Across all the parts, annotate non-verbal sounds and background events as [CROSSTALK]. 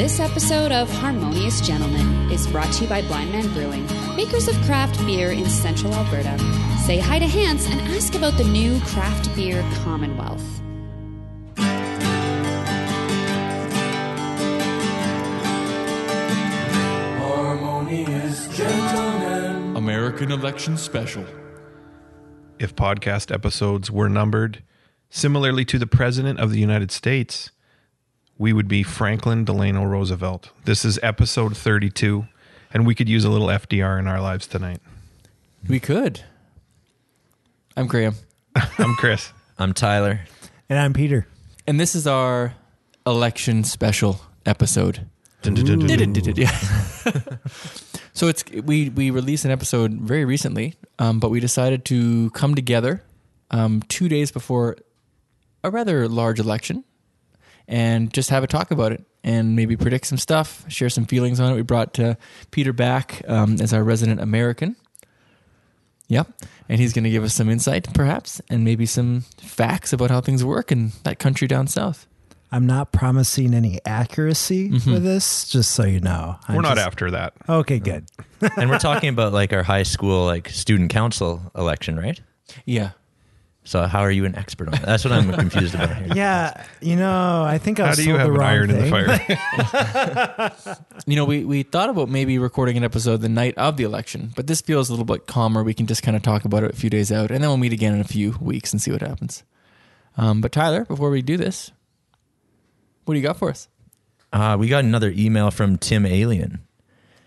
This episode of Harmonious Gentlemen is brought to you by Blindman Brewing, makers of craft beer in central Alberta. Say hi to Hans and ask about the new craft beer Commonwealth. Harmonious gentlemen. American Election Special. if podcast episodes were numbered similarly to the President of the United States, we would be Franklin Delano Roosevelt. This is episode 32, and we could use a little FDR in our lives tonight. We could. I'm Graham, [LAUGHS] I'm Chris. I'm Tyler. And I'm Peter. and this is our election special episode. Yeah. [LAUGHS] so it's we we released an episode very recently, um, but we decided to come together um, two days before a rather large election and just have a talk about it and maybe predict some stuff, share some feelings on it. We brought uh, Peter back um, as our resident American. Yep. And he's going to give us some insight, perhaps, and maybe some facts about how things work in that country down south. I'm not promising any accuracy with this, just so you know. I'm We're not just- after that. Okay, good. [LAUGHS] [LAUGHS] and we're talking about like our high school like student council election, right? Yeah. So how are you an expert on that? That's what I'm confused about here. Yeah, you know, I think I How do you have the an wrong iron in the fire? [LAUGHS] You know, we, we thought about maybe recording an episode the night of the election, but this feels a little bit calmer. We can just kind of talk about it a few days out, and then we'll meet again in a few weeks and see what happens. Um, but Tyler, before we do this, what do you got for us? Uh, we got another email from Tim Alien,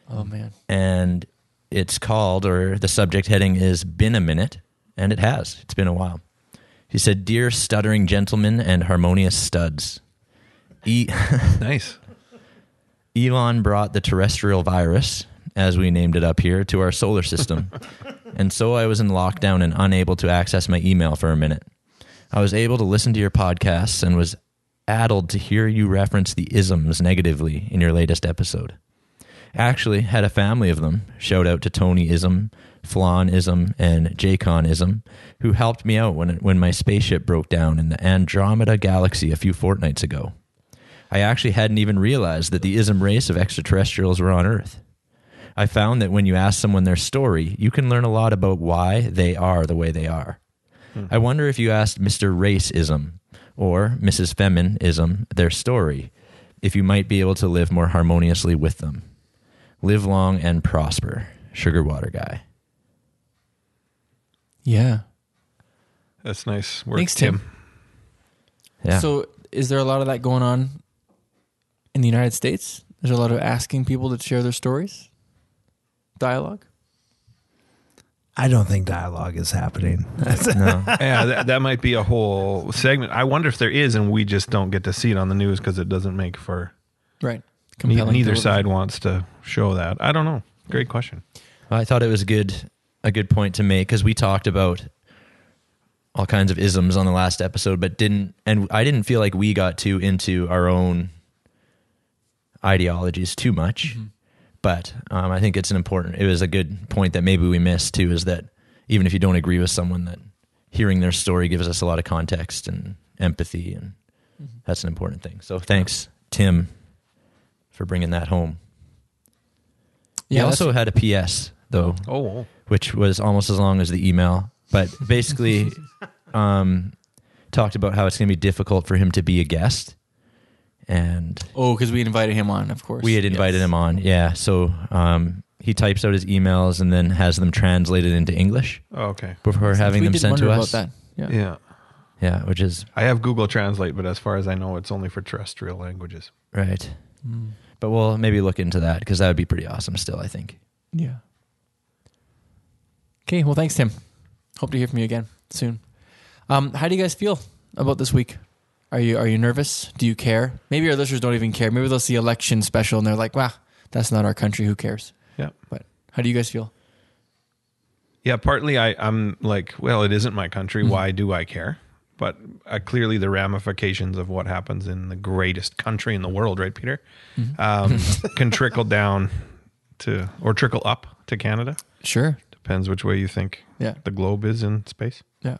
Oh man, and it's called, or the subject heading is "Been a Minute," and it has. It's been a while. He said, "Dear stuttering gentlemen and harmonious studs, e- [LAUGHS] nice. Elon brought the terrestrial virus, as we named it up here, to our solar system. [LAUGHS] and so I was in lockdown and unable to access my email for a minute. I was able to listen to your podcasts and was addled to hear you reference the isms negatively in your latest episode. Actually, had a family of them. Shout out to Tony Ism, Flan Ism, and Jacon Ism, who helped me out when, when my spaceship broke down in the Andromeda galaxy a few fortnights ago. I actually hadn't even realized that the ism race of extraterrestrials were on Earth. I found that when you ask someone their story, you can learn a lot about why they are the way they are. Hmm. I wonder if you asked Mr. Raceism or Mrs. Feminism their story, if you might be able to live more harmoniously with them. Live long and prosper. Sugar Water Guy. Yeah. That's nice work, Thanks, Tim. Yeah. So, is there a lot of that going on in the United States? There's a lot of asking people to share their stories, dialogue. I don't think dialogue is happening. [LAUGHS] no. Yeah, that, that might be a whole segment. I wonder if there is, and we just don't get to see it on the news because it doesn't make for. Right. Ne- neither side wants to show that. I don't know. Great question. I thought it was good a good point to make because we talked about all kinds of isms on the last episode, but didn't and I didn't feel like we got too into our own ideologies too much. But um, I think it's an important. It was a good point that maybe we missed too. Is that even if you don't agree with someone, that hearing their story gives us a lot of context and empathy, and that's an important thing. So thanks, Tim, for bringing that home. He also had a PS though, Oh, which was almost as long as the email, but [LAUGHS] basically um, talked about how it's going to be difficult for him to be a guest, and Oh, because we invited him on, of course. we had invited him on. Yeah, so um, he types out his emails and then has them translated into English oh, okay. before having we them did sent wonder to about us. that. Yeah. Yeah. Yeah, which is I have Google Translate, but as far as I know, it's only for terrestrial languages. right. But we'll maybe look into that because that would be pretty awesome. Still, I think. Yeah. Okay. Well, thanks, Tim. Hope to hear from you again soon. Um, how do you guys feel about this week? Are you are you nervous? Do you care? Maybe our listeners don't even care. Maybe they'll see election special and they're like, "Wow, that's not our country. Who cares?" Yeah. But how do you guys feel? Yeah, partly I, I'm like, well, it isn't my country. Why do I care? But uh, clearly, the ramifications of what happens in the greatest country in the world, right, Peter, um, [LAUGHS] can trickle down to or trickle up to Canada. Sure. Depends which way you think Yeah. the globe is in space. Yeah.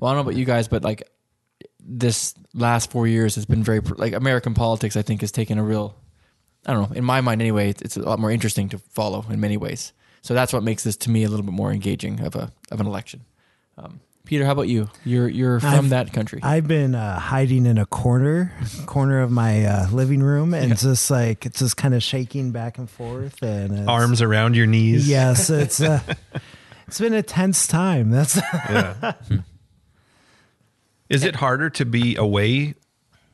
Well, I don't know about you guys, but like this last four years has been very like American politics. I think has taken a real I don't know. In my mind, anyway, it's, it's a lot more interesting to follow in many ways. So that's what makes this to me a little bit more engaging of a of an election. Um, Peter, how about you? You're you're from I've- that country. I've been uh, hiding in a corner, corner of my uh, living room, and just like it's just kind of shaking back and forth, and it's, Arms around your knees. Yes, it's uh, [LAUGHS] it's been a tense time. That's [LAUGHS] Yeah. is it harder to be away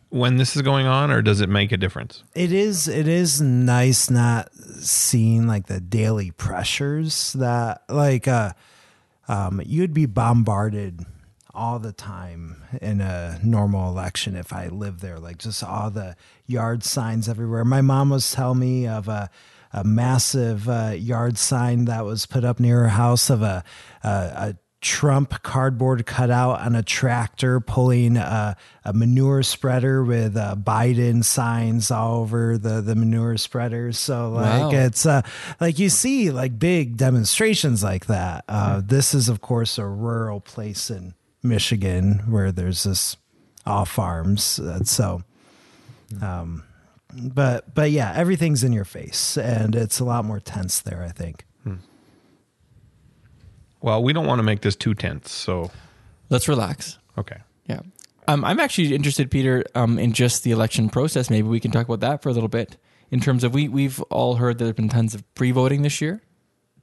when this is going on, or does it make a difference? it is it is nice not seeing like the daily pressures that like uh um you'd be bombarded all the time in a normal election if I lived there like just all the yard signs everywhere. My mom was telling me of a a massive uh, yard sign that was put up near her house of a a, a Trump cardboard cutout on a tractor pulling a, a manure spreader with uh, Biden signs all over the, the manure spreader. So like Wow. it's uh, like you see like big demonstrations like that. Uh, This is of course a rural place in Michigan where there's this off farms. Uh, so, um, but but yeah, everything's in your face and it's a lot more tense there. I think. Well, we don't want to make this too tense, so Let's relax. okay. Yeah. Um, I'm actually interested, Peter, um, in just the election process. Maybe we can talk about that for a little bit. In terms of we we've all heard that there've been tons of pre-voting this year,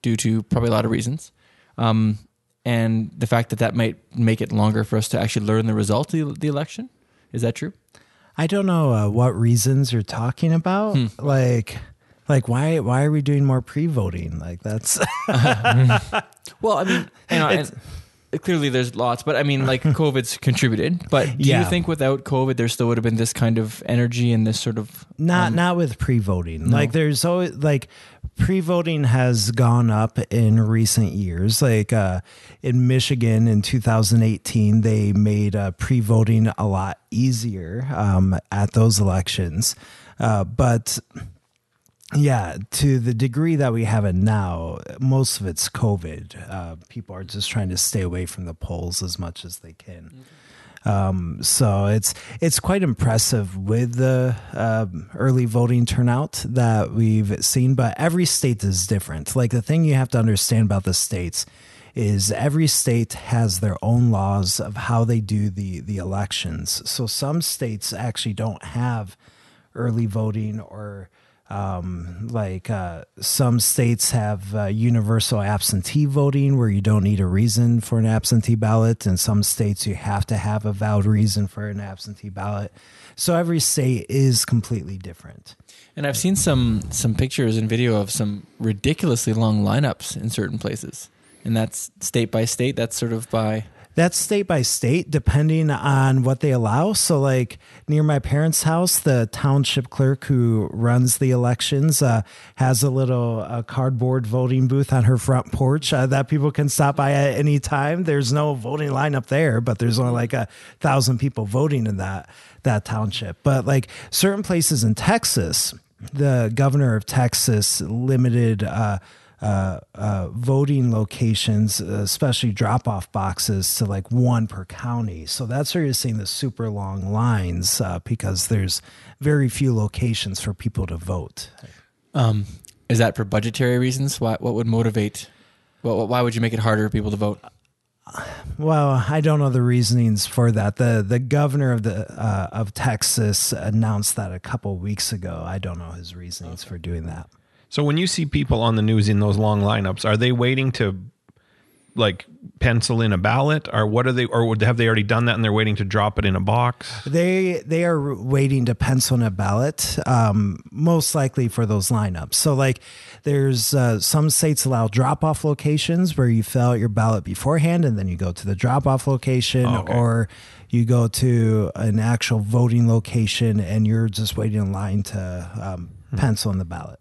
due to probably a lot of reasons, um, and the fact that that might make it longer for us to actually learn the result of the, the election. Is that true? I don't know uh, what reasons you're talking about. Like, like why why are we doing more pre-voting? Like that's [LAUGHS] Well, I mean, you know, and clearly there's lots, but I mean, like [LAUGHS] COVID's contributed. But do Yeah. you think without COVID, there still would have been this kind of energy and this sort of not not with pre-voting. Like there's always like pre-voting has gone up in recent years. Like uh, in Michigan in 2018, they made uh, pre-voting a lot easier um, at those elections, uh, but. Yeah, to the degree that we have it now, most of it's COVID. Uh, people are just trying to stay away from the polls as much as they can. Um, so it's it's quite impressive with the um, early voting turnout that we've seen. But every state is different. Like the thing you have to understand about the states is every state has their own laws of how they do the the elections. So some states actually don't have early voting or um, like uh, some states have uh, universal absentee voting where you don't need a reason for an absentee ballot. In some states, you have to have a valid reason for an absentee ballot. So every state is completely different. And I've seen some some pictures and video of some ridiculously long lineups in certain places, and that's state by state. That's sort of by That's state by state, depending on what they allow. So, like near my parents' house, the township clerk who runs the elections uh, has a little uh, cardboard voting booth on her front porch uh, that people can stop by at any time. There's no voting line up there, but there's only like a thousand people voting in that that township. But like certain places in Texas, the governor of Texas limited. Uh, uh, voting locations, especially drop off boxes, to like one per county. So that's where you're seeing the super long lines uh, because there's very few locations for people to vote. um, is that for budgetary reasons? Why, what would motivate? Well, why would you make it harder for people to vote? Well, I don't know the reasonings for that. the The governor of the uh, of Texas announced that a couple weeks ago. I don't know his reasonings for doing that. So when you see people on the news in those long lineups, are they waiting to like pencil in a ballot, or what are they, or have they already done that and they're waiting to drop it in a box? They they are waiting to pencil in a ballot, um, most likely for those lineups. So like, there's uh, some states allow drop off locations where you fill out your ballot beforehand and then you go to the drop off location, Okay. or you go to an actual voting location and you're just waiting in line to um, pencil in the ballot.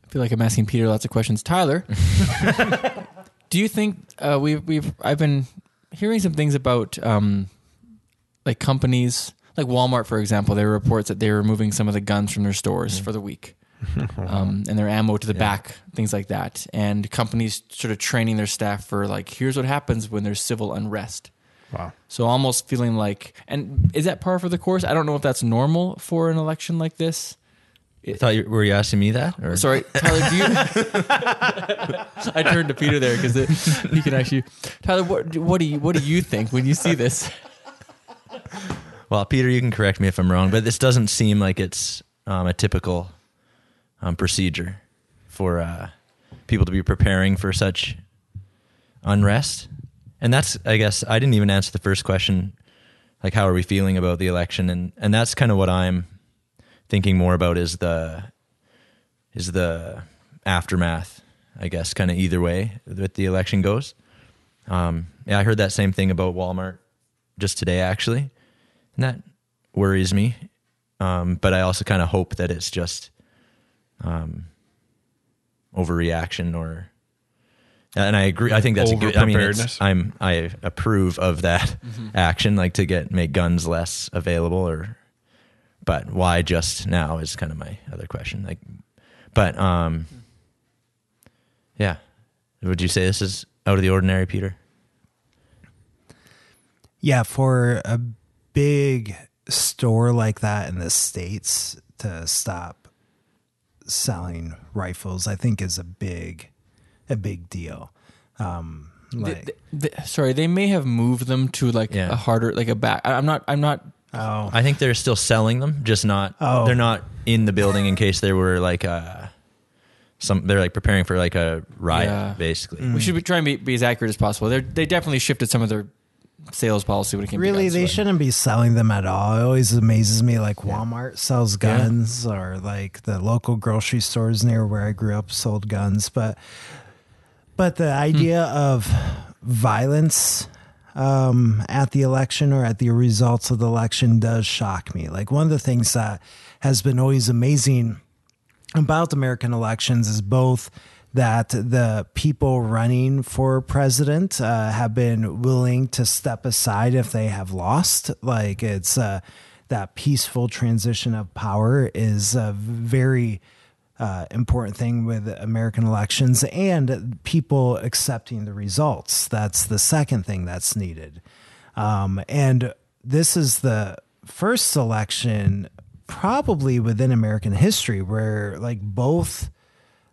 I feel like I'm asking Peter lots of questions. Tyler, [LAUGHS] do you think uh, we've we've I've been hearing some things about um, like companies like Walmart, for example. There were reports that they were removing some of the guns from their stores for the week. [LAUGHS] um, and their ammo to the back, things like that, and companies sort of training their staff for like, here's what happens when there's civil unrest. Wow. So almost feeling like, and is that par for the course? I don't know if that's normal for an election like this. I thought you were you asking me that? Or? Sorry, Tyler. Do you? [LAUGHS] I turned to Peter there because he can actually. Tyler, what, what do you what do you think when you see this? Well, Peter, you can correct me if I'm wrong, but this doesn't seem like it's um, a typical um, procedure for uh, people to be preparing for such unrest. And that's, I guess, I didn't even answer the first question, like how are we feeling about the election, and and that's kind of what I'm thinking more about is the is the aftermath. I guess kind of either way that the election goes. Um, yeah, I heard that same thing about Walmart just today, actually, and that worries me. Um, but I also kind of hope that it's just um, overreaction or. And I agree. I think that's a good. I mean. I'm I approve of that action, like to get make guns less available, or. But why just now is kind of my other question. Like, but um, yeah. Would you say this is out of the ordinary, Peter? Yeah, for a big store like that in the States to stop selling rifles, I think is a big a big deal. Um like Th- th- sorry, they may have moved them to like Yeah. a harder, like a back. I'm not. I'm not. Oh I think they're still selling them, just not. Oh. They're not in the building in case there were like a some. They're like preparing for like a riot, Yeah. basically. Mm. We should be, try and be, be as accurate as possible. They they definitely shifted some of their sales policy when it came. really to guns, they so- shouldn't be selling them at all. It always amazes me like Walmart sells guns or like the local grocery stores near where I grew up sold guns, but but the hmm. idea of violence um, at the election or at the results of the election does shock me. Like one of the things that has been always amazing about American elections is both that the people running for president uh, have been willing to step aside if they have lost. Like it's uh, that peaceful transition of power is a very uh, important thing with American elections and people accepting the results. That's the second thing that's needed. Um, and this is the first election probably within American history where like both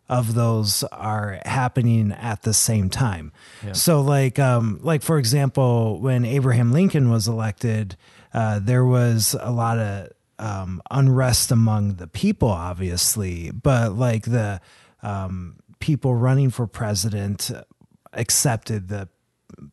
of those are happening at the same time. So like um like for example when Abraham Lincoln was elected uh there was a lot of um unrest among the people obviously but like the um people running for president accepted the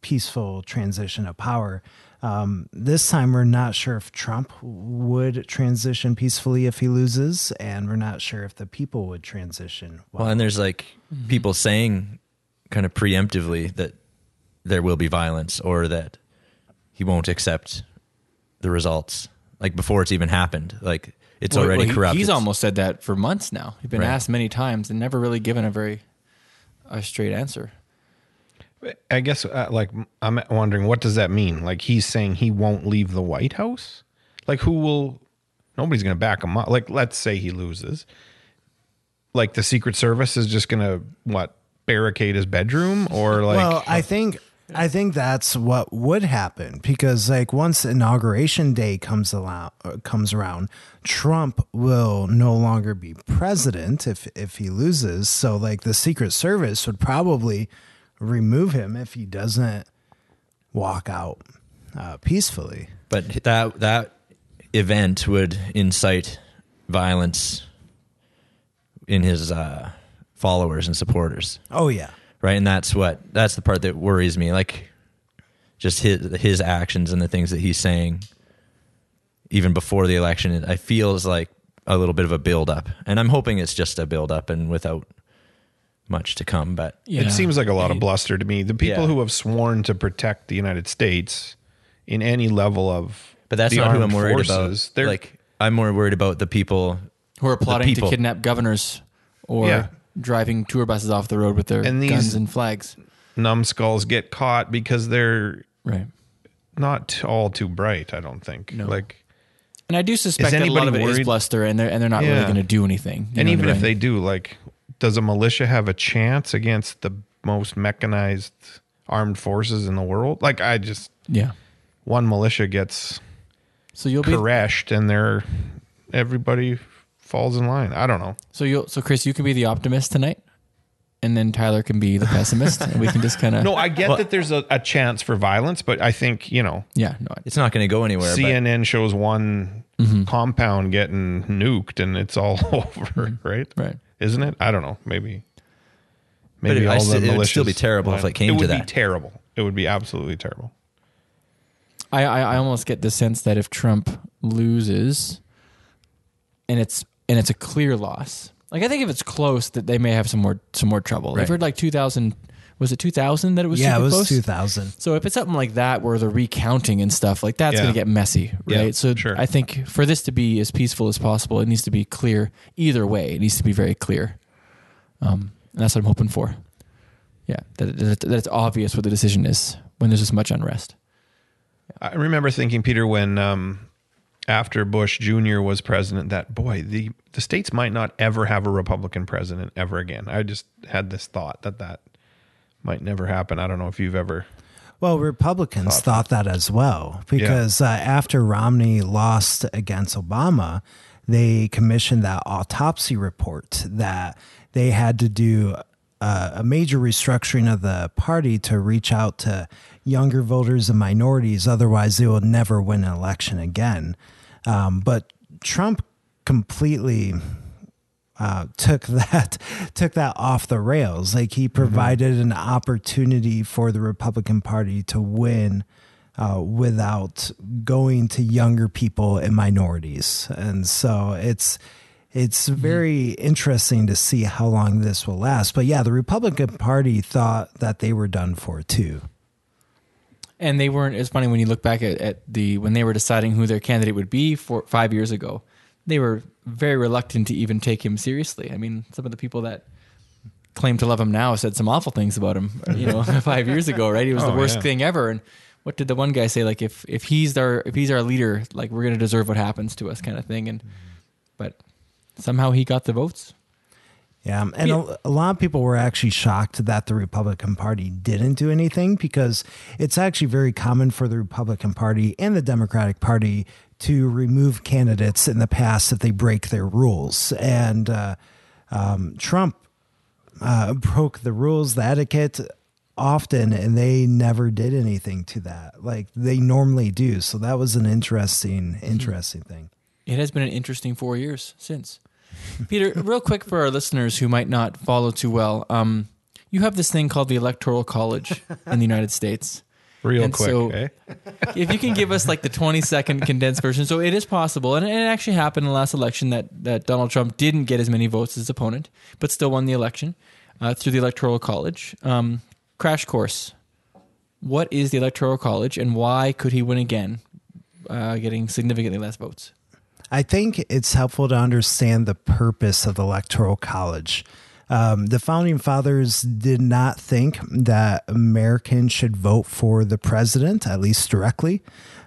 peaceful transition of power. Um, this time, we're not sure if Trump would transition peacefully if he loses, and we're not sure if the people would transition. Well, and there's like people saying kind of preemptively that there will be violence or that he won't accept the results, like before it's even happened. Like it's Well, already well, he- corrupt. He's It's- almost said that for months now. He's been Right. asked many times and never really given a very a straight answer. I guess, uh, like, I'm wondering, what does that mean? Like, he's saying he won't leave the White House? Like, who will? Nobody's going to back him up. Like, let's say he loses. Like, the Secret Service is just going to, what, barricade his bedroom? Or, like, well, I think I think that's what would happen because like once inauguration day comes allow, uh, comes around, Trump will no longer be president if if he loses. So like the Secret Service would probably remove him if he doesn't walk out uh, peacefully. but that that event would incite violence in his uh, followers and supporters. Oh yeah. Right and that's what that's the part that worries me like just his his actions and the things that he's saying even before the election i feel is like a little bit of a build up and i'm hoping it's just a build up and without much to come but it seems like a lot of bluster to me. The people Yeah. who have sworn to protect the United States in any level of. but that's the not who i'm worried forces, about They're like i'm more worried about the people Who are plotting to kidnap governors or Yeah. Driving tour buses off the road with their And these- guns and flags. numbskulls get caught because they're Right. not all too bright. I don't think. No. Like, And I do suspect that a lot anybody of it is worried? bluster and they're and they're not really going to do anything. You and even what I if they do, like, does a militia have a chance against the most mechanized armed forces in the world? Like, I just, Yeah. one militia gets So you'll be crashed and they're everybody falls in line. I don't know. so you'll so Chris, you can be the optimist tonight, and then Tyler can be the pessimist, and we can just kind of No, I get that there's a, a chance for violence, but I think you know yeah no It's not going to go anywhere. but CNN shows one mm-hmm. compound getting nuked and it's all [LAUGHS] over, mm-hmm. right? right. Isn't it? I don't know. Maybe. But Maybe it- all s- the it would still be terrible if it came to would that. be terrible. It would be absolutely terrible. I, I I almost get the sense that if Trump loses, and it's and it's a clear loss, like I think if it's close, that they may have some more some more trouble. I've heard like two thousand. Was it two thousand that it was? yeah, it was 2000. So if it's something like that where they're recounting and stuff like that's Yeah. going to get messy, Yeah, right? so sure. I think for this to be as peaceful as possible, it needs to be clear either way. It needs to be very clear. Um, and that's what I'm hoping for. Yeah, that, that, that it's obvious what the decision is when there's this much unrest. I remember thinking, Peter, when um, after Bush Jr. was president, that boy, the the states might not ever have a Republican president ever again. I just had this thought that that might never happen. I don't know if you've ever. Well, Republicans Thought thought that as well because uh, after Romney lost against Obama, they commissioned that autopsy report that they had to do uh, a major restructuring of the party to reach out to younger voters and minorities. Otherwise, they will never win an election again. Um, but Trump completely uh, took [LAUGHS] that took that off the rails. Like he provided an opportunity for the Republican Party to win uh, without going to younger people and minorities, and so it's it's mm-hmm. very interesting to see how long this will last. But yeah, the Republican Party thought that they were done for too. And they weren't. It's funny when you look back at, at the when they were deciding who their candidate would be for five years ago. They were very reluctant to even take him seriously. I mean, some of the people that claim to love him now said some awful things about him. You know, [LAUGHS] five years ago, right? He was the Oh, worst yeah. thing ever. And what did the one guy say? Like, if if he's our if he's our leader, like we're gonna deserve what happens to us, kind of thing. And but somehow he got the votes. Yeah, and a, a lot of people were actually shocked that the Republican Party didn't do anything because it's actually very common for the Republican Party and the Democratic Party to remove candidates in the past if they break their rules. And uh, um, Trump uh, broke the rules, the etiquette often, and they never did anything to that like they normally do. So that was an interesting, interesting thing. It has been an interesting four years since. Peter, [LAUGHS] real quick for our listeners who might not follow too well, um, you have this thing called the Electoral College in the United States. Real And quick, so- eh? [LAUGHS] If you can give us like the 20 second condensed version. So it is possible, and it actually happened in the last election that, that Donald Trump didn't get as many votes as his opponent, but still won the election uh, through the Electoral College. Um, crash course. What is the Electoral College, and why could he win again, uh, getting significantly less votes? I think it's helpful to understand the purpose of the Electoral College. Um, the founding fathers did not think that Americans should vote for the president, at least directly,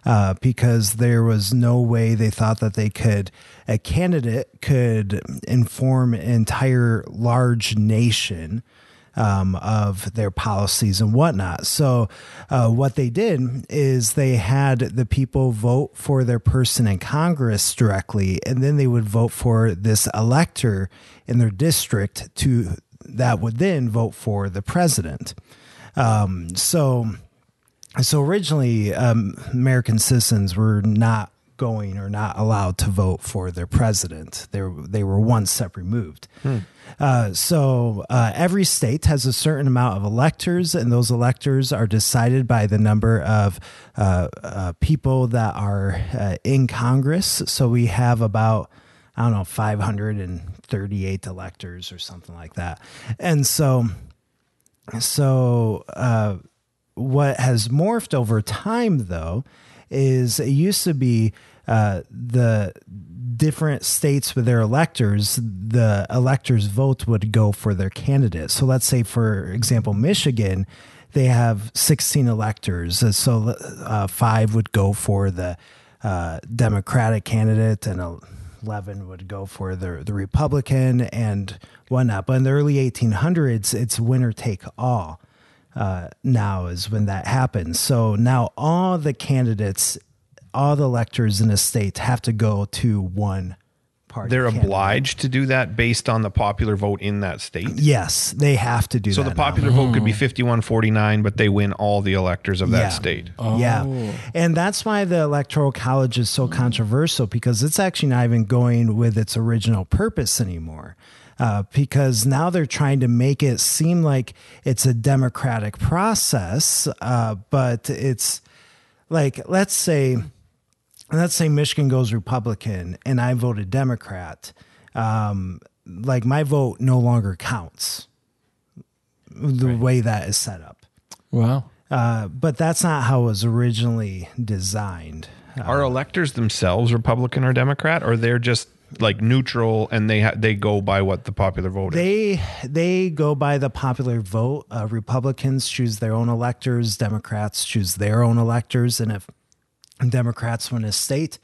uh, because there was no way they thought that they could, a candidate could inform an entire large nation um, of their policies and whatnot. So, uh, what they did is they had the people vote for their person in Congress directly, and then they would vote for this elector in their district to that would then vote for the president. Um, so, so originally, um, American citizens were not going or not allowed to vote for their president. They were, they were one step removed. Uh, so uh, every state has a certain amount of electors, and those electors are decided by the number of uh, uh, people that are uh, in Congress. So we have about I don't know 538 electors or something like that, and so so uh, what has morphed over time, though, is it used to be uh, the different states with their electors, the electors' vote would go for their candidate. So let's say, for example, Michigan, they have 16 electors. Uh, So uh, five would go for the uh, Democratic candidate and 11 would go for the, the Republican and whatnot. But in the early 1800s, it's winner take all uh, now is when that happens. So now all the candidates, all the electors in the state have to go to one party. They're candidate. obliged to do that based on the popular vote in that state. Yes, they have to do that. So the now. popular vote could be 5149, but they win all the electors of that Yeah. state. Yeah. And that's why the Electoral College is so controversial because it's actually not even going with its original purpose anymore. Uh, because now they're trying to make it seem like it's a democratic process, uh, but it's like, let's say, let's say Michigan goes Republican and I voted Democrat. Um, like my vote no longer counts the way that is set up. Wow. Uh, but that's not how it was originally designed. Are electors themselves Republican or Democrat, or they're just like neutral and they ha- they go by what the popular vote is? They they go by the popular vote. Uh, Republicans choose their own electors. Democrats choose their own electors, and if Democrats win a state,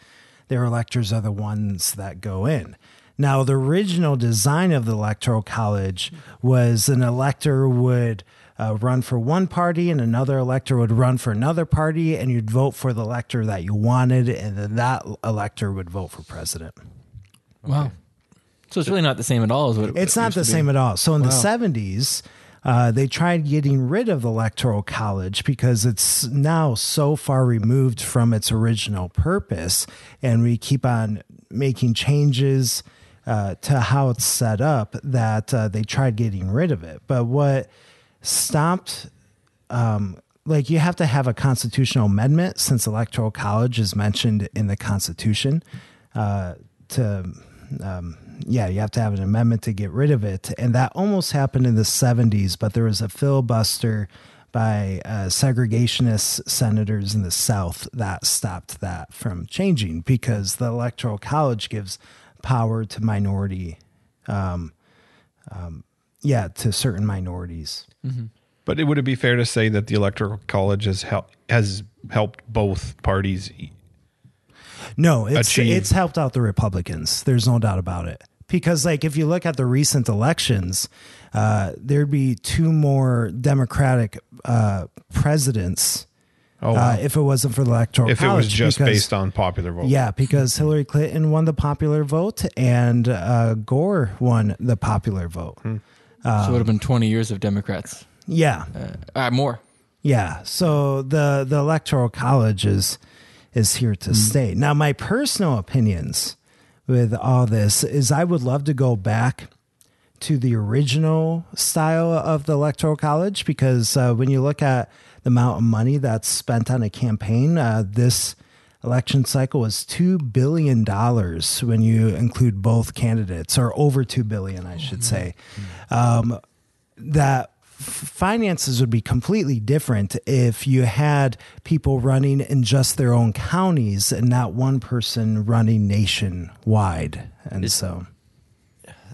their electors are the ones that go in. Now, the original design of the Electoral College was an elector would uh, run for one party and another elector would run for another party, and you'd vote for the elector that you wanted, and then that elector would vote for president. Wow. So it's really not the same at all as what it It's not the same at all. So in the Wow. 70s, uh, they tried getting rid of the electoral college because it's now so far removed from its original purpose, and we keep on making changes uh, to how it's set up that uh, they tried getting rid of it. But what stopped um, like you have to have a constitutional amendment since electoral college is mentioned in the constitution uh, to um, yeah you have to have an amendment to get rid of it and that almost happened in the 70s but there was a filibuster by uh, segregationist senators in the south that stopped that from changing because the electoral college gives power to minority um, um, yeah to certain minorities But it, would it be fair to say that the electoral college has help, has helped both parties? No, it's achieve- it's helped out the Republicans. There's no doubt about it. Because like if you look at the recent elections, uh, there'd be two more Democratic uh, presidents Oh, wow. uh, if it wasn't for the electoral college. if it was just because- based on popular vote. yeah, because Hillary Clinton won the popular vote and uh, Gore won the popular vote. Hmm. so it would have been 20 years of Democrats. Yeah, Uh, more. Yeah. So the the electoral college is is here to stay. Now, my personal opinions with all this is I would love to go back to the original style of the electoral college because uh, when you look at the amount of money that's spent on a campaign, uh, this election cycle was two billion dollars when you include both candidates, or over two billion, I should say. Um, that finances would be completely different if you had people running in just their own counties and not one person running nationwide. And so,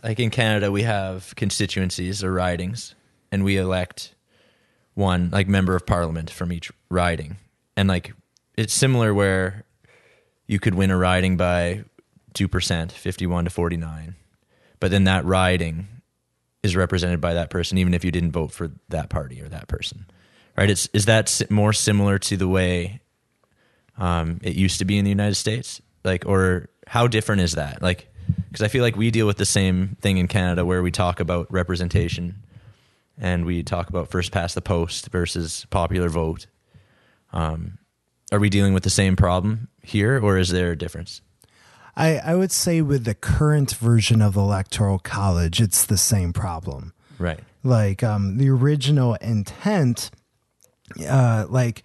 like in Canada, we have constituencies or ridings, and we elect one like member of parliament from each riding, and like it's similar where you could win a riding by two percent, fifty-one to forty-nine, but then that riding is represented by that person, even if you didn't vote for that party or that person, right? It's is that more similar to the way um, it used to be in the United States? Like, or how different is that? Like, because I feel like we deal with the same thing in Canada where we talk about representation and we talk about first past the post versus popular vote. Um, are we dealing with the same problem here, or is there a difference? I, I would say with the current version of the electoral college, it's the same problem. Right. like um the original intent uh like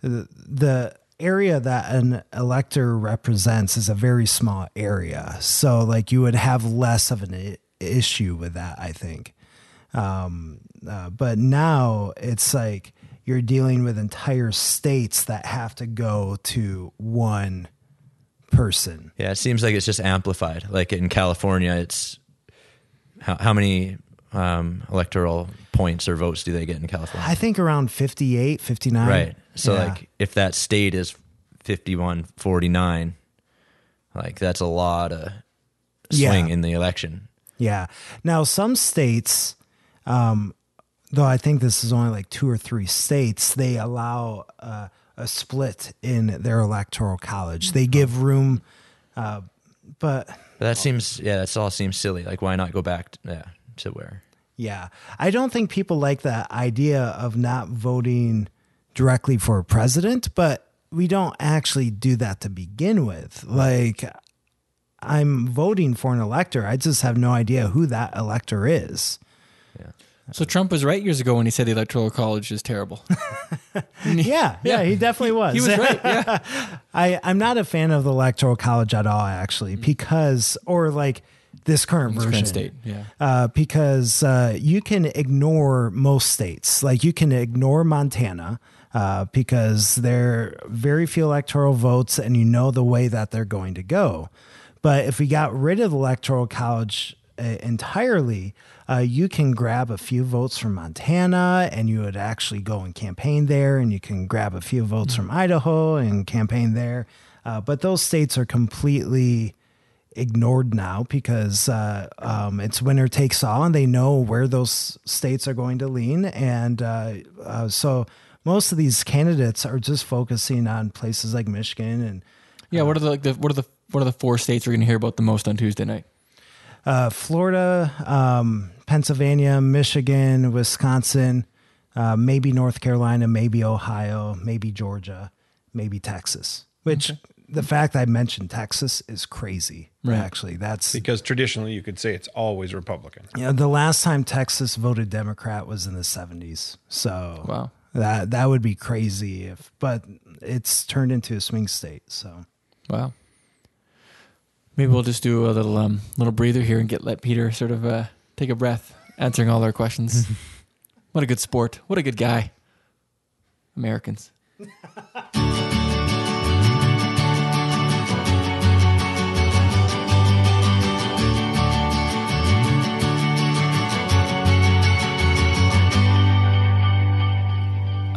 the, the area that an elector represents is a very small area so like you would have less of an I- issue with that i think um uh, but now it's like you're dealing with entire states that have to go to one person Yeah, it seems like it's just amplified. Like in California, it's how, how many um, electoral points or votes do they get in California? i think around 58 59 Right. So Yeah. like if that state is 51 49 like that's a lot of swing Yeah. in the election. Yeah. Now, some states, um, though I think this is only like two or three states, they allow uh, a split in their electoral college. They give room, uh, but But that seems yeah, that's all seems silly. Like why not go back to, yeah, to where yeah, I don't think people like the idea of not voting directly for a president, but we don't actually do that to begin with. Like, I'm voting for an elector. I just have no idea who that elector is. So Trump was right years ago when he said the electoral college is terrible. [LAUGHS] Yeah, yeah, he definitely was. He was right. Yeah. [LAUGHS] I, I'm not a fan of the electoral college at all, actually, because or like this current It's version. current state. Yeah. uh, because uh, you can ignore most states. Like you can ignore Montana uh, because there are very few electoral votes, and you know the way that they're going to go. But if we got rid of the electoral college uh, entirely, uh, you can grab a few votes from Montana, and you would actually go and campaign there, and you can grab a few votes from Idaho and campaign there. Uh, but those states are completely ignored now because uh, um, it's winner takes all, and they know where those states are going to lean, and uh, uh, so most of these candidates are just focusing on places like Michigan and Yeah. What are the, like the what are the what are the four states we're going to hear about the most on Tuesday night? uh, Florida, um, Pennsylvania, Michigan, Wisconsin, uh, maybe North Carolina, maybe Ohio, maybe Georgia, maybe Texas. Which the fact I mentioned Texas is crazy. Right. Actually, that's Because traditionally you could say it's always Republican. Yeah, the last time Texas voted Democrat was in the 70s. So Wow. that that would be crazy if but it's turned into a swing state. So Wow. Maybe we'll just do a little um little breather here and get let Peter sort of uh, take a breath, answering all our questions. [LAUGHS] what a good sport! What a good guy. Americans.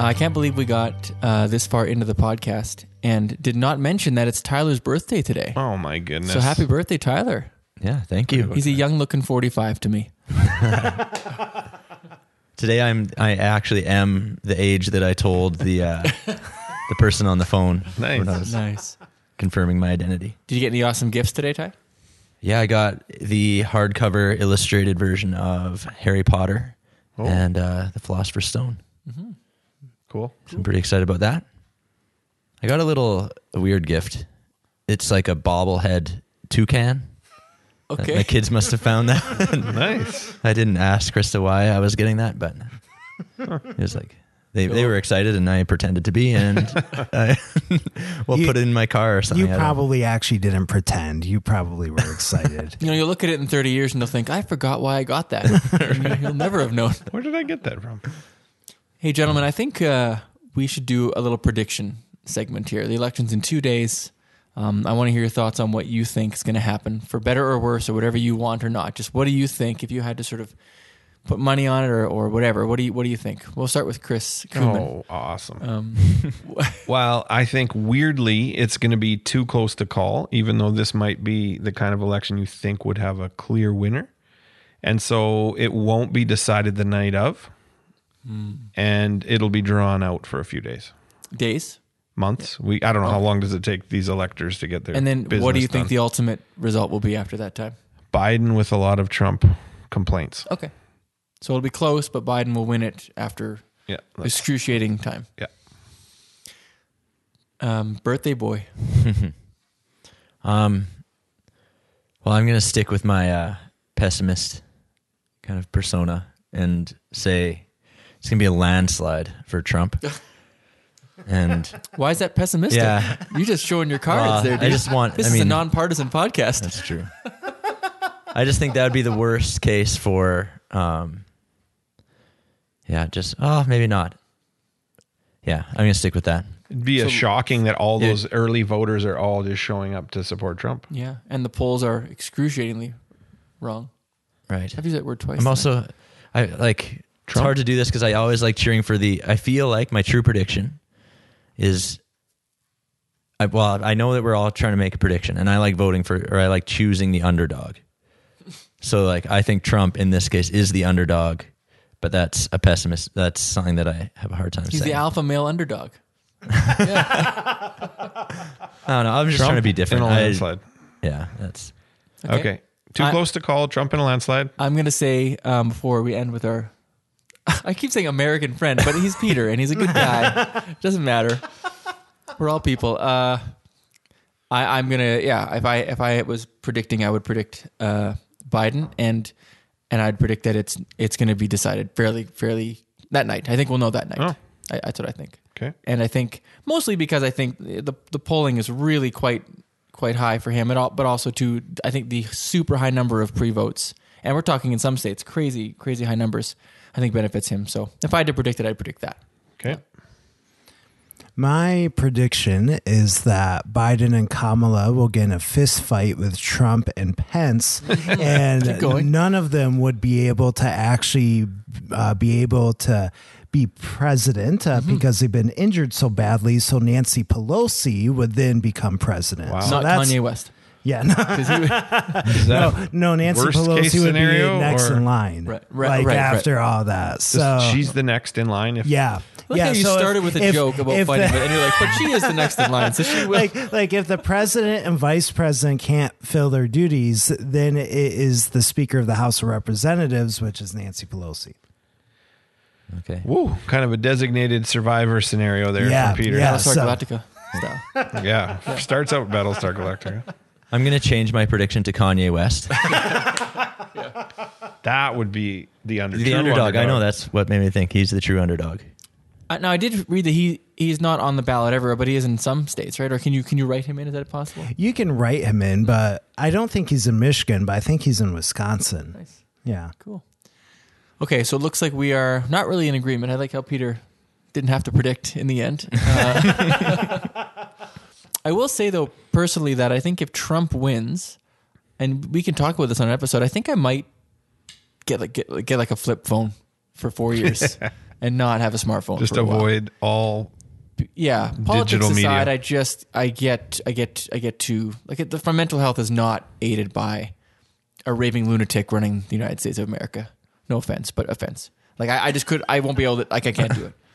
I can't believe we got uh, this far into the podcast and did not mention that it's Tyler's birthday today. Oh my goodness. So happy birthday, Tyler. Yeah, thank you. He's a young looking 45 to me. [LAUGHS] Today I'm I actually am the age that I told the uh, [LAUGHS] the person on the phone Nice. when I was Nice. confirming my identity. Did you get any awesome gifts today, Ty? Yeah, I got the hardcover illustrated version of Harry Potter Oh. and uh, the Philosopher's Stone. Cool. So I'm pretty excited about that. I got a little a weird gift. It's like a bobblehead toucan. Okay. My kids must have found that. [LAUGHS] Nice. I didn't ask Krista why I was getting that, but it was like they, they were excited and I pretended to be, and [LAUGHS] I [LAUGHS] will You- put it in my car or something. you I don't know. probably actually didn't pretend. You probably were excited. You know, you'll look at it in 30 years and you'll think, I forgot why I got that. And you'll never have known. Where did I get that from? Hey, gentlemen, I think uh, we should do a little prediction segment here. The election's in two days. Um, I want to hear your thoughts on what you think is going to happen, for better or worse, or whatever you want or not. Just what do you think? If you had to sort of put money on it or, or whatever, what do you what do you think? We'll start with Chris Kuhlman. Oh, awesome. Um, [LAUGHS] Well, I think weirdly it's going to be too close to call, even though this might be the kind of election you think would have a clear winner. And so it won't be decided the night of, and it'll be drawn out for a few days, days. Months. We I don't know how long does it take these electors to get their And then what do business you think the ultimate result will be after that time? Biden with a lot of Trump complaints. Okay. So it'll be close, but Biden will win it after Yeah, excruciating time. yeah. Um, birthday boy. [LAUGHS] Um, well, I'm going to stick with my uh, pessimist kind of persona and say it's going to be a landslide for Trump. [LAUGHS] and [LAUGHS] Why is that pessimistic? Yeah. You're just showing your cards Well, there, I just want- This I is a nonpartisan podcast. that's true. I just think that would be the worst case for, um, yeah, just, oh, maybe not. Yeah, I'm going to stick with that. It'd be a shocking that all Yeah. those early voters are all just showing up to support Trump. Yeah, and the polls are excruciatingly wrong. Right. I've used that word twice. I'm also, I like. It's hard to do this because I always like cheering for the. I feel like my true prediction is. I, well, I know that we're all trying to make a prediction, and I like voting for, or I like choosing the underdog. So, like, I think Trump in this case is the underdog, but that's a pessimist. That's something that I have a hard time saying. He's saying. the alpha male underdog. [LAUGHS] I don't know. I'm just Trump trying to be different. in a I- landslide. yeah, that's Okay. Too I- close to call. Trump in a landslide. I'm gonna say um, before we end with our, I keep saying American friend, but he's Peter and he's a good guy. [LAUGHS] Doesn't matter. We're all people. Uh, I, I'm gonna yeah. If I if I was predicting, I would predict uh, Biden and and I'd predict that it's it's gonna be decided fairly fairly that night. I think we'll know that night. Oh. I, that's what I think. Okay. and I think mostly because I think the the polling is really quite quite high for him, and all, but also to I think the super high number of pre votes, and we're talking in some states crazy crazy high numbers. I think benefits him. So if I had to predict it, I'd predict that. Okay. My prediction is that Biden and Kamala will get in a fist fight with Trump and Pence, [LAUGHS] and none of them would be able to actually uh, be able to be president uh, Mm-hmm. because they've been injured so badly. So Nancy Pelosi would then become president. Wow. So Not that's- Kanye West. Yeah, no, 'Cause he [LAUGHS] would- no, Nancy Pelosi would scenario, be next or- in line, Right, right, like right, right. after all that. So she's the next in line? If yeah, Look yeah. how you so if- started with a if- joke about if fighting, the- but and you're like, but she is the next in line, so she [LAUGHS] will. like like if the president and vice president can't fill their duties, then it is the Speaker of the House of Representatives, which is Nancy Pelosi. okay. Woo, kind of a designated survivor scenario there Yeah, for Peter. yeah. Battlestar so- Galactica style. [LAUGHS] Yeah. Starts out with Battlestar Galactica. I'm gonna change my prediction to Kanye West, [LAUGHS] That would be the under the true underdog. I know that's what made me think he's the true underdog. Uh, now I did read that he he's not on the ballot ever, but he is in some states, right? Or can you can you write him in? Is that possible? You can write him in, but I don't think he's in Michigan, but I think he's in Wisconsin. Nice. Yeah. Cool. Okay, so it looks like we are not really in agreement. I like how Peter didn't have to predict in the end. Uh, [LAUGHS] I will say though, personally, that I think if Trump wins, and we can talk about this on an episode, I think I might get like get, get like a flip phone for four years [LAUGHS] [LAUGHS] and not have a smartphone. Just a while. avoid all. yeah politics digital media. aside i just i get i get i get too like it, the my mental health is not aided by a raving lunatic running the united states of america no offense but offense like i, I just could i won't be able to like i can't do it [LAUGHS]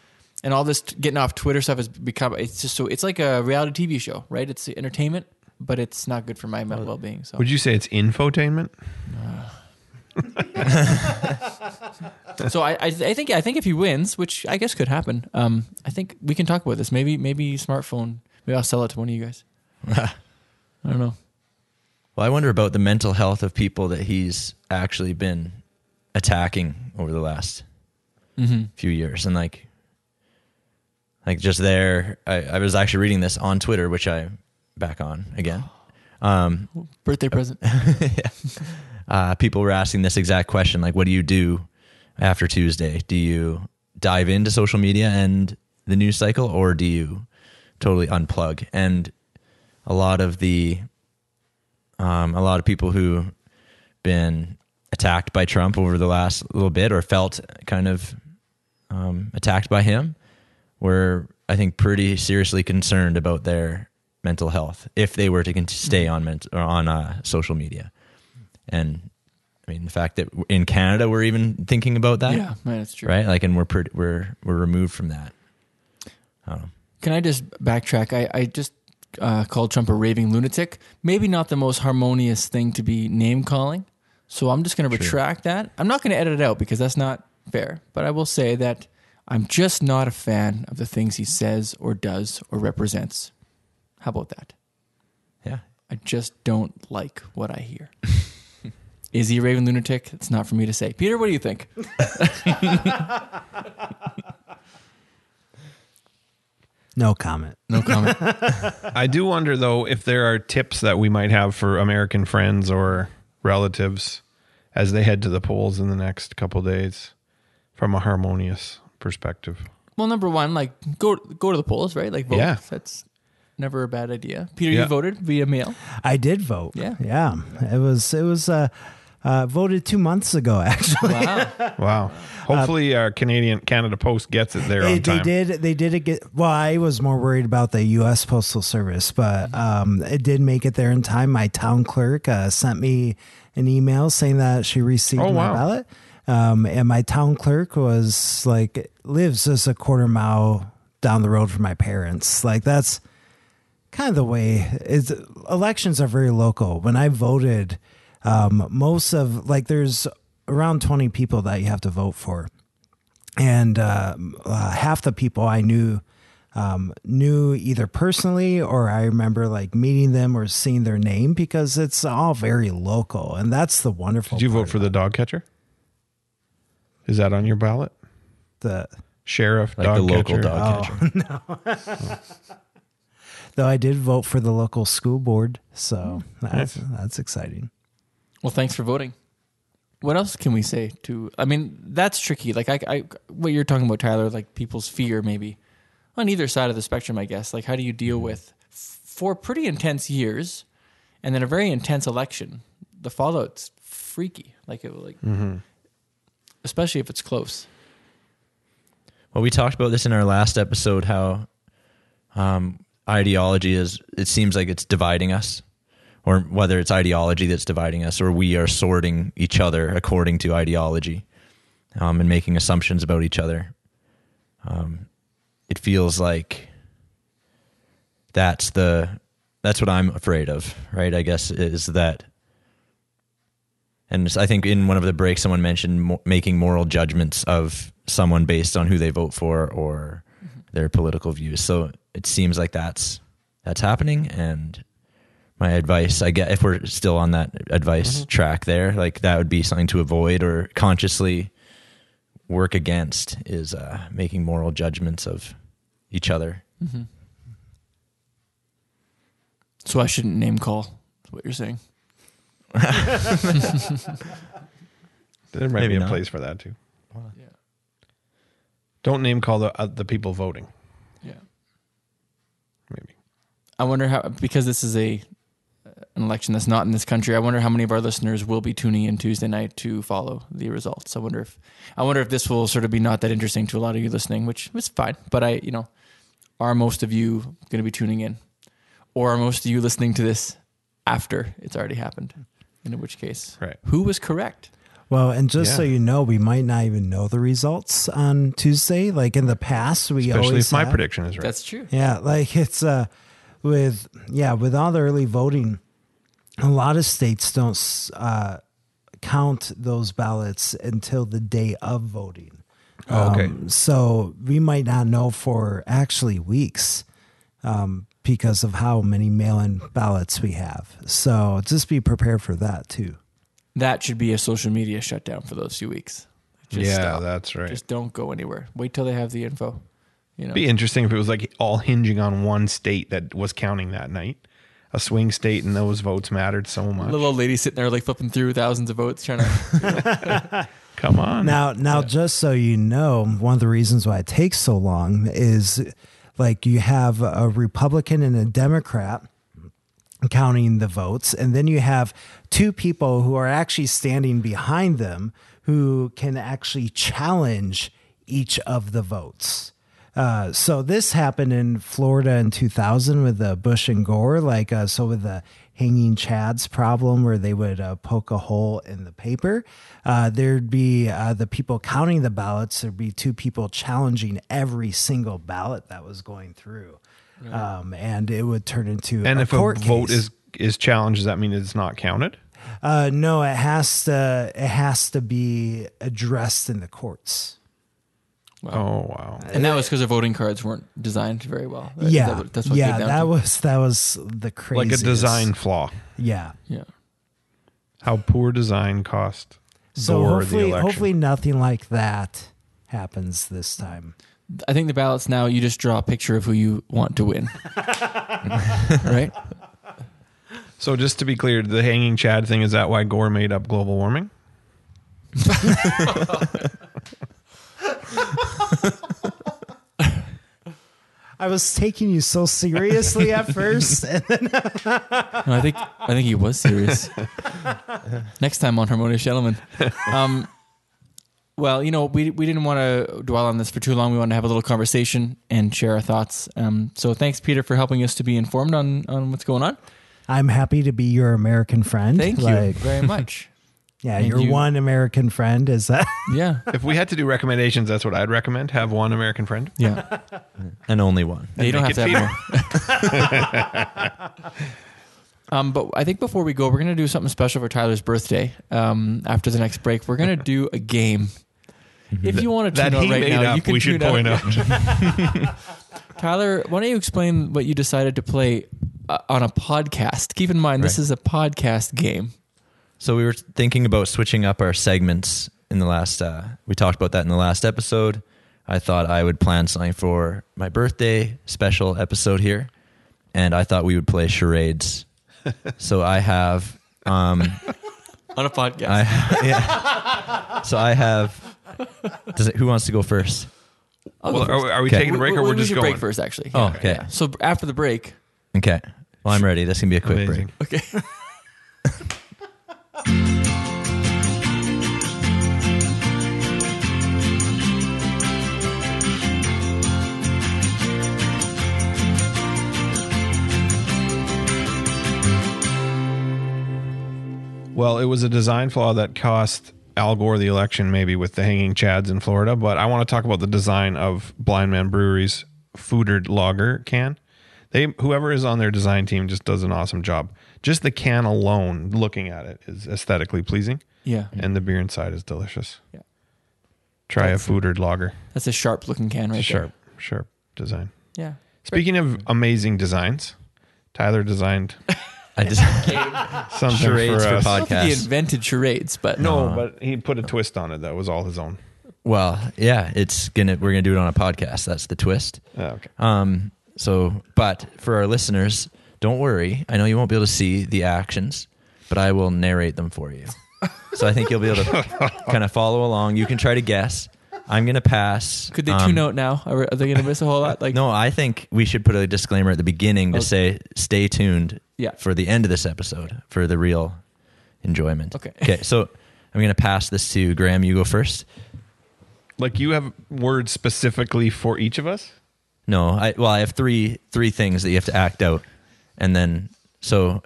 and all this t- getting off twitter stuff has become it's just so it's like a reality tv show right it's entertainment but it's not good for my mental well-being so Would you say it's infotainment? [LAUGHS] so I, I I think I think if he wins, which I guess could happen, um, I think we can talk about this. Maybe maybe smartphone. Maybe I'll sell it to one of you guys. [LAUGHS] I don't know. Well, I wonder about the mental health of people that he's actually been attacking over the last few years, and like, like just there, I, I was actually reading this on Twitter, which I back on again. [GASPS] Um, Birthday present. [LAUGHS] uh, people were asking this exact question like what do you do after tuesday do you dive into social media and the news cycle or do you totally unplug and a lot of the um, a lot of people who been attacked by trump over the last little bit or felt kind of um, attacked by him were i think pretty seriously concerned about their mental health if they were to con- stay on ment- or on uh, social media and I mean the fact that in Canada we're even thinking about that, yeah, man, it's true. right? Like, and we're pretty, we're we're removed from that. I don't know. Can I just backtrack? I, I just uh, called Trump a raving lunatic. Maybe not the most harmonious thing to be name calling. So I'm just going to retract that. I'm not going to edit it out because that's not fair. But I will say that I'm just not a fan of the things he says or does or represents. How about that? Yeah, I just don't like what I hear. [LAUGHS] Is he a raving lunatic? It's not for me to say. Peter, what do you think? [LAUGHS] No comment. No comment. [LAUGHS] I do wonder though if there are tips that we might have for American friends or relatives as they head to the polls in the next couple days from a harmonious perspective. well, number one, like go go to the polls, right? Like vote. Yeah. That's never a bad idea. Peter, Yeah. you voted via mail. I did vote. Yeah. Yeah. It was, it was, uh, uh, voted two months ago, [LAUGHS] actually. Wow. [LAUGHS] Wow. Hopefully, our Canadian Canada Post gets it there They, on they did. They did it get. Well, I was more worried about the U.S. Postal Service, but um, it did make it there in time. My town clerk uh, sent me an email saying that she received Oh, my wow. ballot. Um, and my town clerk was like lives just a quarter mile down the road from my parents. Like that's kind of the way. It's elections are very local. When I voted, um, most of like there's around twenty people that you have to vote for, and uh, uh, half the people I knew um, knew either personally or I remember like meeting them or seeing their name because it's all very local, and that's the wonderful. Did you vote for the dog catcher? Is that on your ballot? the Sheriff, Like dog the local catcher? dog catcher. [LAUGHS] No. [LAUGHS] Though I did vote for the local school board, so Hmm. that's that's exciting. Well, thanks for voting. What else can we say to? I mean, that's tricky. Like I, I, what you're talking about, Tyler, like people's fear, maybe on either side of the spectrum. I guess. Like, how do you deal with f- four pretty intense years, and then a very intense election? The fallout's freaky. Like it, like, especially if it's close. Well, we talked about this in our last episode how um, ideology is, it seems like it's dividing us, or whether it's ideology that's dividing us, or we are sorting each other according to ideology um, and making assumptions about each other. Um, it feels like that's the that's what I'm afraid of, right? I guess is that and I think in one of the breaks, someone mentioned mo- making moral judgments of someone based on who they vote for or their political views. So it seems like that's that's happening. And my advice, I get, if we're still on that advice track there, like that would be something to avoid or consciously work against is uh, making moral judgments of each other. So I shouldn't name call. Is what you're saying? [LAUGHS] There might Maybe be a not. place for that too. Yeah. Don't name call the uh, the people voting. Yeah. Maybe. I wonder how because this is a an election that's not in this country. I wonder how many of our listeners will be tuning in Tuesday night to follow the results. I wonder if I wonder if this will sort of be not that interesting to a lot of you listening, which is fine. But I, you know, are most of you going to be tuning in, or are most of you listening to this after it's already happened? In which case, Right. Who was correct? Well, and just so you know, we might not even know the results on Tuesday. Like in the past, we Especially always if my have. prediction is right. That's true. Yeah, like it's uh with yeah with all the early voting, a lot of states don't uh, count those ballots until the day of voting. Oh, okay. Um, so we might not know for actually weeks um, because of how many mail-in ballots we have. So just be prepared for that too. That should be a social media shutdown for those few weeks. Just yeah, stop. that's right. Just don't go anywhere. Wait till they have the info. You know, be interesting if it was like all hinging on one state that was counting that night, a swing state, and those votes mattered so much. little old lady sitting there like flipping through thousands of votes, trying to. [LAUGHS] [LAUGHS] Come on, Now, now, just so you know, one of the reasons why it takes so long is like you have a Republican and a Democrat counting the votes, and then you have two people who are actually standing behind them who can actually challenge each of the votes. Uh, so this happened in Florida in 2000 with uh, Bush and Gore, like uh, so with the hanging chads problem where they would uh, poke a hole in the paper. Uh, there'd be uh, the people counting the ballots. There'd be two people challenging every single ballot that was going through, um, and it would turn into and a if a court vote case. is is challenged, does that mean it's not counted? Uh, no, it has to. It has to be addressed in the courts. Oh wow, and that was because the voting cards weren't designed very well. Is Yeah, that what- that's what yeah. came down That to? was that was the crazy. like a design flaw. Yeah. Yeah. How poor design cost. So Gore the hopefully, hopefully nothing like that happens this time. I think the ballots now you just draw a picture of who you want to win. [LAUGHS] right? So just to be clear, the hanging Chad thing is that why Gore made up global warming? [LAUGHS] I was taking you so seriously at first, and then [LAUGHS] No, I think I think he was serious. Next time on Harmonious Gentlemen. Um, well, you know, we we didn't want to dwell on this for too long. We want to have a little conversation and share our thoughts. Um, so thanks, Peter, for helping us to be informed on on what's going on. I'm happy to be your American friend. Thank you Like, very much. Yeah, And your you- one American friend is that. [LAUGHS] Yeah. If we had to do recommendations, that's what I'd recommend. Have one American friend. Yeah. [LAUGHS] and only one. Yeah, you don't have to it have more. [LAUGHS] um, but I think before we go, we're gonna do something special for Tyler's birthday. Um, after the next break, we're gonna do a game. If you want to That tune out right now, up, you can we should tune point out. out. Tyler, why don't you explain what you decided to play uh, on a podcast? Keep in mind, this is a podcast game. So we were thinking about switching up our segments in the last. Uh, we talked about that in the last episode. I thought I would plan something for my birthday special episode here, and I thought we would play charades. [LAUGHS] so I have, um, [LAUGHS] On a podcast. I [LAUGHS] yeah. So I have. Does it, who wants to go first? I'll go Well, first. are, are we Okay. taking a break or We- we're we just should going? break first, actually. Oh, okay. Yeah. So after the break, Okay. Well, I'm ready. This can be a quick Amazing. break. okay. Well, it was a design flaw that cost Al Gore the election, maybe with the hanging chads in Florida. But I want to talk about the design of Blindman Brewery's Foodered Lager can. They whoever is on their design team just does an awesome job. Just the can alone, looking at it, is aesthetically pleasing, Yeah. and the beer inside is delicious. Yeah. Try That's- a Foodered Lager. That's a sharp looking can right sharp, sharp design. Yeah. Speaking of amazing designs, Tyler designed [LAUGHS] I [LAUGHS] just something Charades for for us. I don't think he invented charades, but No, but he put a twist on it. That was all his own. well, yeah. It's gonna. We're gonna do it on a podcast. That's the twist. Oh, okay. Um, so, but for our listeners, don't worry. I know you won't be able to see the actions, but I will narrate them for you. [LAUGHS] So I think you'll be able to kind of follow along. You can try to guess. I'm going to pass. could they um, tune out now? Are, are they going to miss a whole lot? Like, No, I think we should put a disclaimer at the beginning to Okay. say stay tuned Yeah. for the end of this episode for the real enjoyment. Okay. Okay. So I'm going to pass this to Graham. You go first. Like you have words specifically for each of us? No, I well, I have three three things that you have to act out, and then so,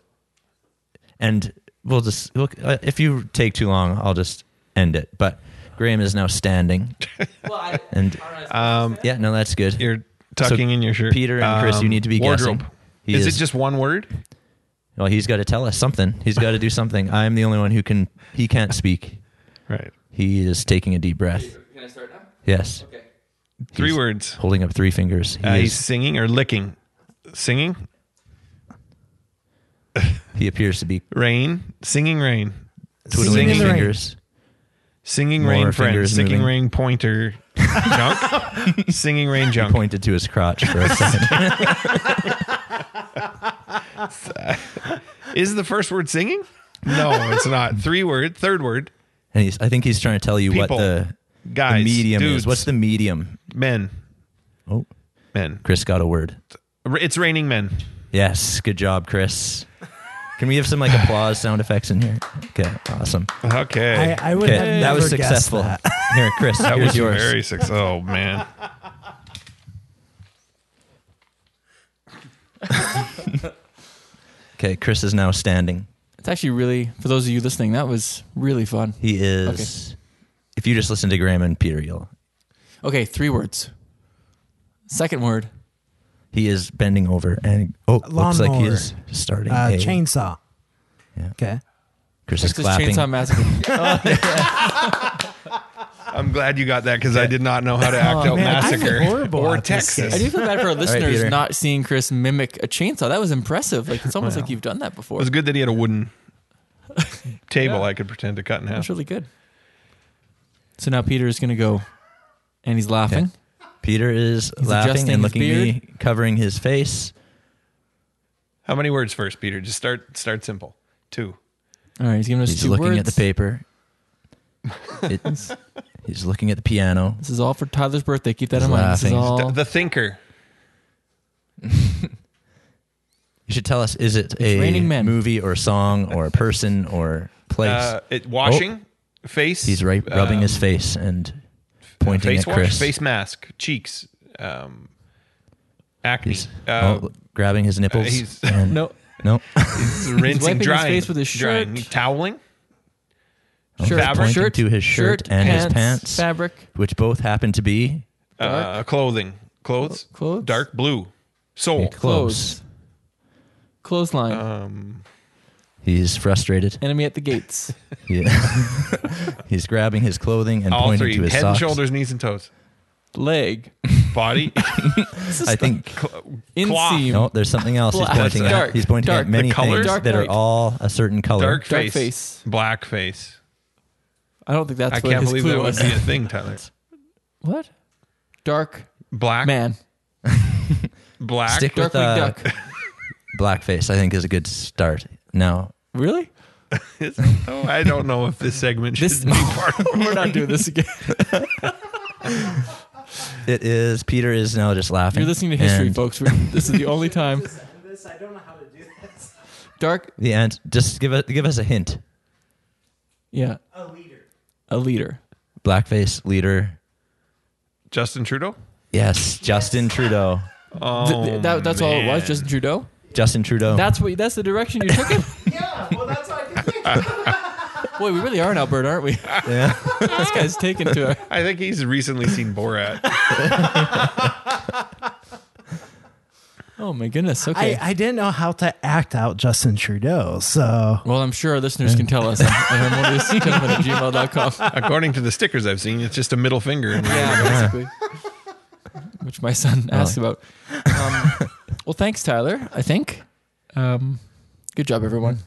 and we'll just look. Uh, if you take too long, I'll just end it. But Graham is now standing, [LAUGHS] and Um, yeah, no, that's good. you're tucking So, in your shirt. Peter and Chris, you Um, need to be wardrobe. guessing. He Is, is- it just one word? Well, he's got to tell us something. He's got to do something. I'm the only one who can. He can't speak. Right. He is taking a deep breath. Can I start now? Yes, Okay. Three He's words. holding up three fingers. He, Uh, he's singing or licking. Singing, he appears to be rain, singing rain, twiddling Singing his in the rain. fingers. singing More rain friend, fingers singing moving. rain pointer, junk, [LAUGHS] singing rain junk. Pointed to his crotch for a [LAUGHS] second. [LAUGHS] Is the first word singing? No, it's not. Three word. Third word. And he's, I think he's trying to tell you People. what the, the Guys, medium dudes, is. What's the medium? men? Oh, Men. Chris got a word. It's raining men. Yes, good job, Chris. Can we have some like applause [SIGHS] sound effects in here? Okay, awesome. Okay. I, I would Okay, have that never was guessed successful. that. [LAUGHS] Here, Chris, that here's was yours. very successful. Oh man. [LAUGHS] Okay, Chris is now standing. It's actually really, for those of you listening, that was really fun. He is. If you just listen to Graham and Peter, you'll. Okay, three words. Second word. He is bending over and oh, looks like he Lawnmower. is starting Uh, a chainsaw. Yeah. Okay. Chris is Texas clapping. Chainsaw Massacre. [LAUGHS] I'm glad you got that because I did not know how to act Oh, out man, I'm massacre horrible or at this Texas. I do feel bad for our listeners Peter. not seeing Chris mimic a chainsaw. That was impressive. Like it's almost Wow. like you've done that before. It was good that he had a wooden [LAUGHS] table Yeah. I could pretend to cut in half. That's really good. So now Peter is going to go, and he's laughing. Peter is He's laughing and his looking at me, covering his face. How many words first, Peter? Just start start simple. Two. All right, he's giving us He's two looking words. at the paper. [LAUGHS] It's, he's looking at the piano. This is all for Tyler's birthday. Keep that He's in mind. This is laughing. all. Th- The thinker. [LAUGHS] You should tell us: is it a raining men. movie or song or a person or place? Uh, it, washing. Face. he's right, rubbing um, his face and pointing face at wash, Chris. face mask, cheeks, um, acne. He's uh, oh, grabbing his nipples. he's- [LAUGHS] and, no, no. he's rinsing, wiping his drying, face with his drying, shirt. toweling. Shirt, Fabric? shirt, to his shirt and his pants. fabric, which both happen to be Uh, clothing. Clothes. clothes? Dark blue. Soul. clothes, clothesline, Um, He's frustrated. enemy at the gates, [LAUGHS] Yeah. [LAUGHS] He's grabbing his clothing and all pointing three. to his Head socks. and shoulders, knees and toes. leg, Body. [LAUGHS] I think Cl- inseam, no, there's something else he's Black. pointing Dark. at. He's pointing Dark. at many The color? things Dark that are all a certain color. dark dark face. face. Black face. I don't think that's I what can't his believe clue that would was. be a thing, Tyler. what? Dark Black. man, Black. Stick with dark winged uh, duck. blackface. I think is a good start. Now, Really? Is? [LAUGHS] Oh, I don't know if this segment should This- be [LAUGHS] part of We're not doing this again. [LAUGHS] it is Peter is now just laughing. You're listening to history, And folks. We're, this is the only time. I don't know how to do this. Dark, The end. Just give it. Give us a hint. yeah, A leader. a leader. Blackface leader. Justin Trudeau. Yes, Justin Trudeau. Oh, Th- th- that, that's all it was. man. Justin Trudeau. Justin Trudeau. That's what. That's the direction you took it. Yeah, well, that's what I can think. [LAUGHS] Boy, we really are in Alberta, aren't we? yeah. [LAUGHS] this guy's taken to it. [LAUGHS] I think he's recently seen Borat. Oh my goodness. Okay. I didn't know how to act out Justin Trudeau, so well, I'm sure our listeners can tell us at harmonious.gentlemen at gmail.com. According to the stickers I've seen, it's just a middle finger. Yeah, basically. Which my son asked about. Um, well, thanks, Tyler. I think. Um, good job, everyone.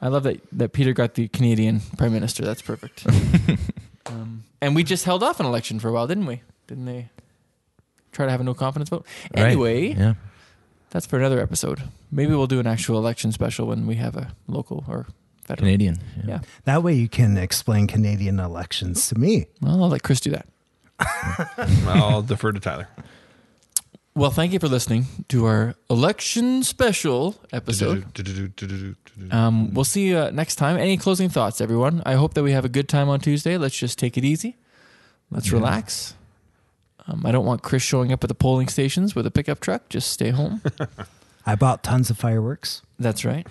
I love that that Peter got the Canadian Prime Minister. That's perfect. [LAUGHS] um, and we just held off an election for a while, didn't we? Didn't they try to have a no confidence vote? Right. Anyway, Yeah. that's for another episode. Maybe we'll do an actual election special when we have a local or federal. Canadian. Yeah. that way you can explain Canadian elections to me. Well, I'll let Chris do that. [LAUGHS] I'll defer to Tyler. Well, thank you for listening to our election special episode. Um, we'll see you uh, next time. Any closing thoughts, everyone? I hope that we have a good time on Tuesday. Let's just take it easy. Let's relax. Um, I don't want Chris showing up at the polling stations with a pickup truck. Just stay home. I bought tons of fireworks. That's right.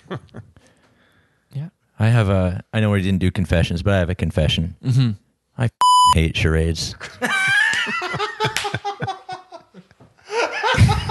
Yeah. I have a. I know we didn't do confessions, but I have a confession. Mm-hmm. I hate charades.